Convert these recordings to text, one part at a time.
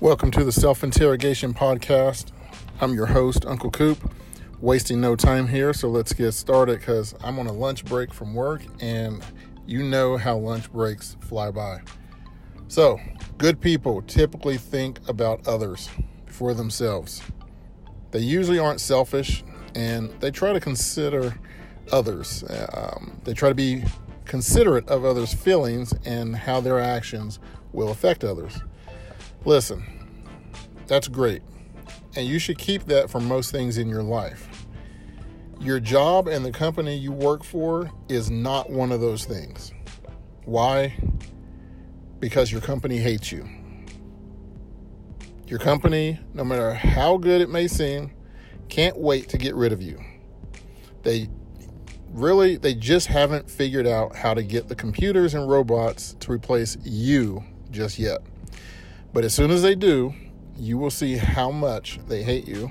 Welcome to the Self Interrogation Podcast. I'm your host, Uncle Coop. Wasting no time here, so let's get started because I'm on a lunch break from work and you know how lunch breaks fly by. So, good people typically think about others before themselves. They usually aren't selfish and they try to consider others. Um, they try to be considerate of others' feelings and how their actions will affect others. Listen, that's great. And you should keep that for most things in your life. Your job and the company you work for is not one of those things. Why? Because your company hates you. Your company, no matter how good it may seem, can't wait to get rid of you. They really they just haven't figured out how to get the computers and robots to replace you just yet. But as soon as they do, you will see how much they hate you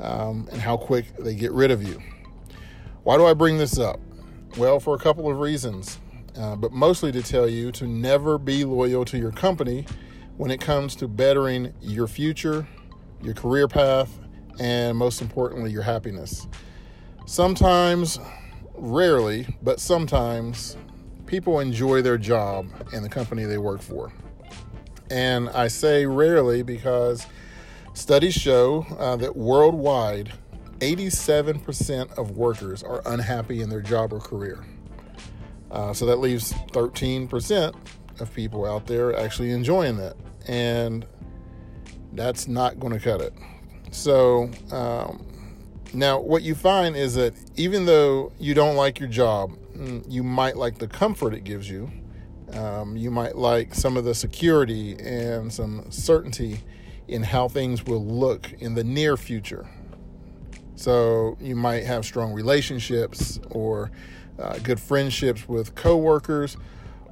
um, and how quick they get rid of you. Why do I bring this up? Well, for a couple of reasons, uh, but mostly to tell you to never be loyal to your company when it comes to bettering your future, your career path, and most importantly, your happiness. Sometimes, rarely, but sometimes, people enjoy their job and the company they work for. And I say rarely because studies show uh, that worldwide, 87% of workers are unhappy in their job or career. Uh, so that leaves 13% of people out there actually enjoying that. And that's not going to cut it. So, um, now what you find is that even though you don't like your job, mm, you might like the comfort it gives you um, you might like some of the security and some certainty in how things will look in the near future. So you might have strong relationships or uh, good friendships with coworkers,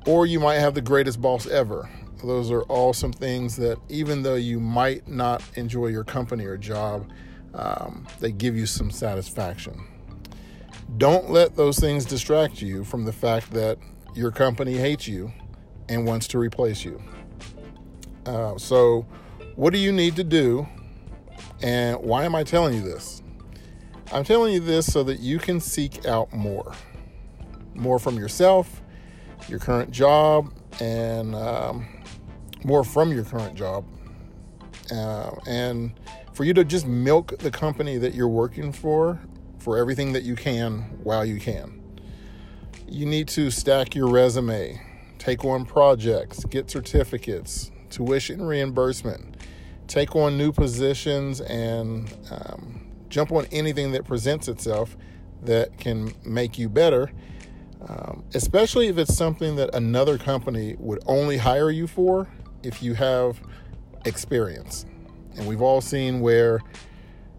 or you might have the greatest boss ever. Those are all some things that, even though you might not enjoy your company or job, um, they give you some satisfaction. Don't let those things distract you from the fact that your company hates you and wants to replace you. Uh, so, what do you need to do? And why am I telling you this? I'm telling you this so that you can seek out more. More from yourself, your current job, and um, more from your current job. Uh, and for you to just milk the company that you're working for for everything that you can while you can you need to stack your resume, take on projects, get certificates, tuition reimbursement, take on new positions, and um, jump on anything that presents itself that can make you better. Um, especially if it's something that another company would only hire you for if you have experience. And we've all seen where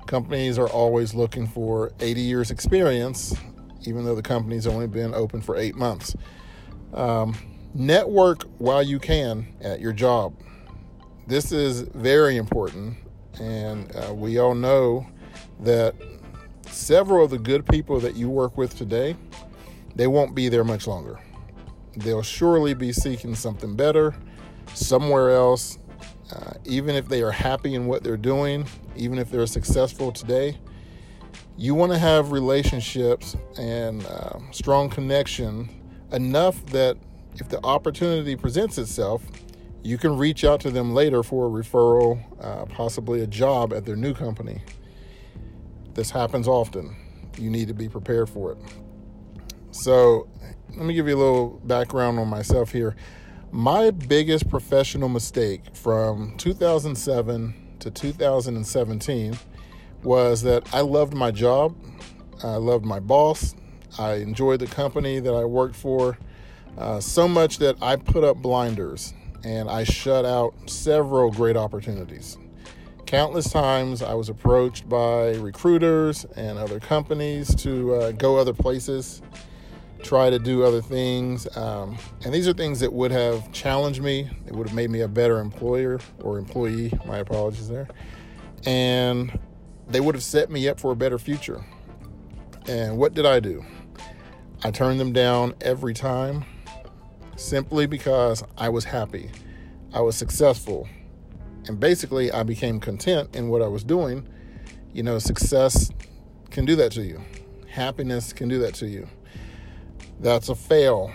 companies are always looking for 80 years experience even though the company's only been open for eight months. Um, network while you can at your job. This is very important, and uh, we all know that several of the good people that you work with today, they won't be there much longer. They'll surely be seeking something better somewhere else. Uh, even if they are happy in what they're doing, even if they're successful today, you want to have relationships and uh, strong connection enough that if the opportunity presents itself, you can reach out to them later for a referral, uh, possibly a job at their new company. This happens often. You need to be prepared for it. So, let me give you a little background on myself here. My biggest professional mistake from 2007 to 2017 was that I loved my job, I loved my boss, I enjoyed the company that I worked for uh, so much that I put up blinders and I shut out several great opportunities. Countless times I was approached by recruiters and other companies to uh, go other places, try to do other things. Um, and these are things that would have challenged me, it would have made me a better employer or employee. My apologies there. And they would have set me up for a better future. And what did I do? I turned them down every time simply because I was happy. I was successful. And basically, I became content in what I was doing. You know, success can do that to you, happiness can do that to you. That's a fail.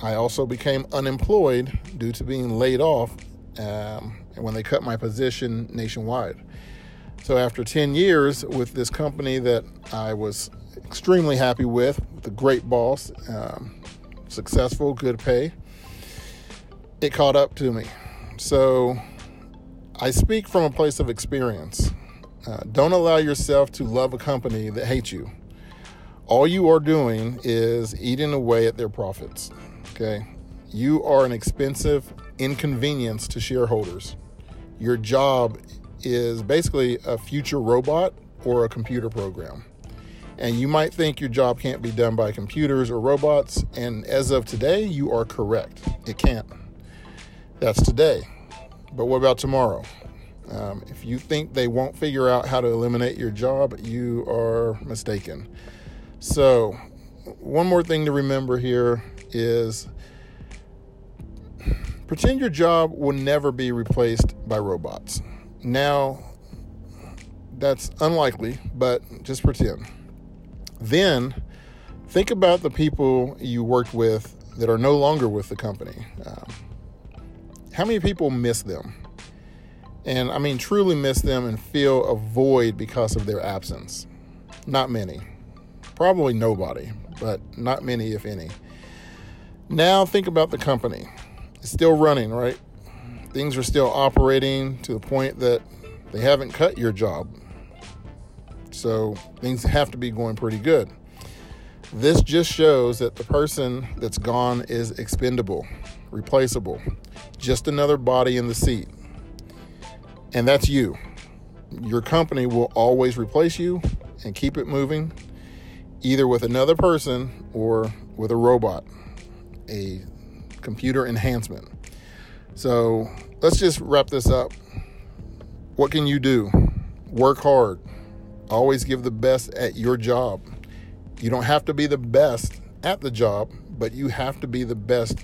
I also became unemployed due to being laid off um, when they cut my position nationwide. So, after 10 years with this company that I was extremely happy with, with a great boss, um, successful, good pay, it caught up to me. So, I speak from a place of experience. Uh, don't allow yourself to love a company that hates you. All you are doing is eating away at their profits. Okay? You are an expensive inconvenience to shareholders. Your job is basically a future robot or a computer program. And you might think your job can't be done by computers or robots, and as of today, you are correct. It can't. That's today. But what about tomorrow? Um, if you think they won't figure out how to eliminate your job, you are mistaken. So, one more thing to remember here is pretend your job will never be replaced by robots. Now, that's unlikely, but just pretend. Then, think about the people you worked with that are no longer with the company. Um, how many people miss them? And I mean, truly miss them and feel a void because of their absence. Not many. Probably nobody, but not many, if any. Now, think about the company. It's still running, right? Things are still operating to the point that they haven't cut your job. So things have to be going pretty good. This just shows that the person that's gone is expendable, replaceable, just another body in the seat. And that's you. Your company will always replace you and keep it moving, either with another person or with a robot, a computer enhancement. So let's just wrap this up. What can you do? Work hard. Always give the best at your job. You don't have to be the best at the job, but you have to be the best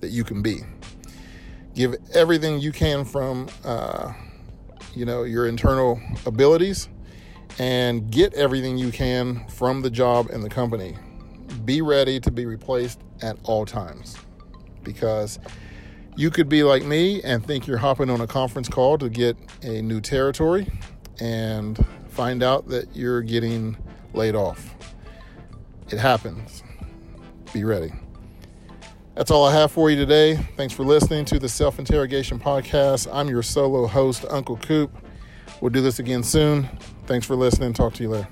that you can be give everything you can from uh, you know your internal abilities and get everything you can from the job and the company be ready to be replaced at all times because you could be like me and think you're hopping on a conference call to get a new territory and find out that you're getting laid off it happens be ready that's all I have for you today. Thanks for listening to the Self Interrogation Podcast. I'm your solo host, Uncle Coop. We'll do this again soon. Thanks for listening. Talk to you later.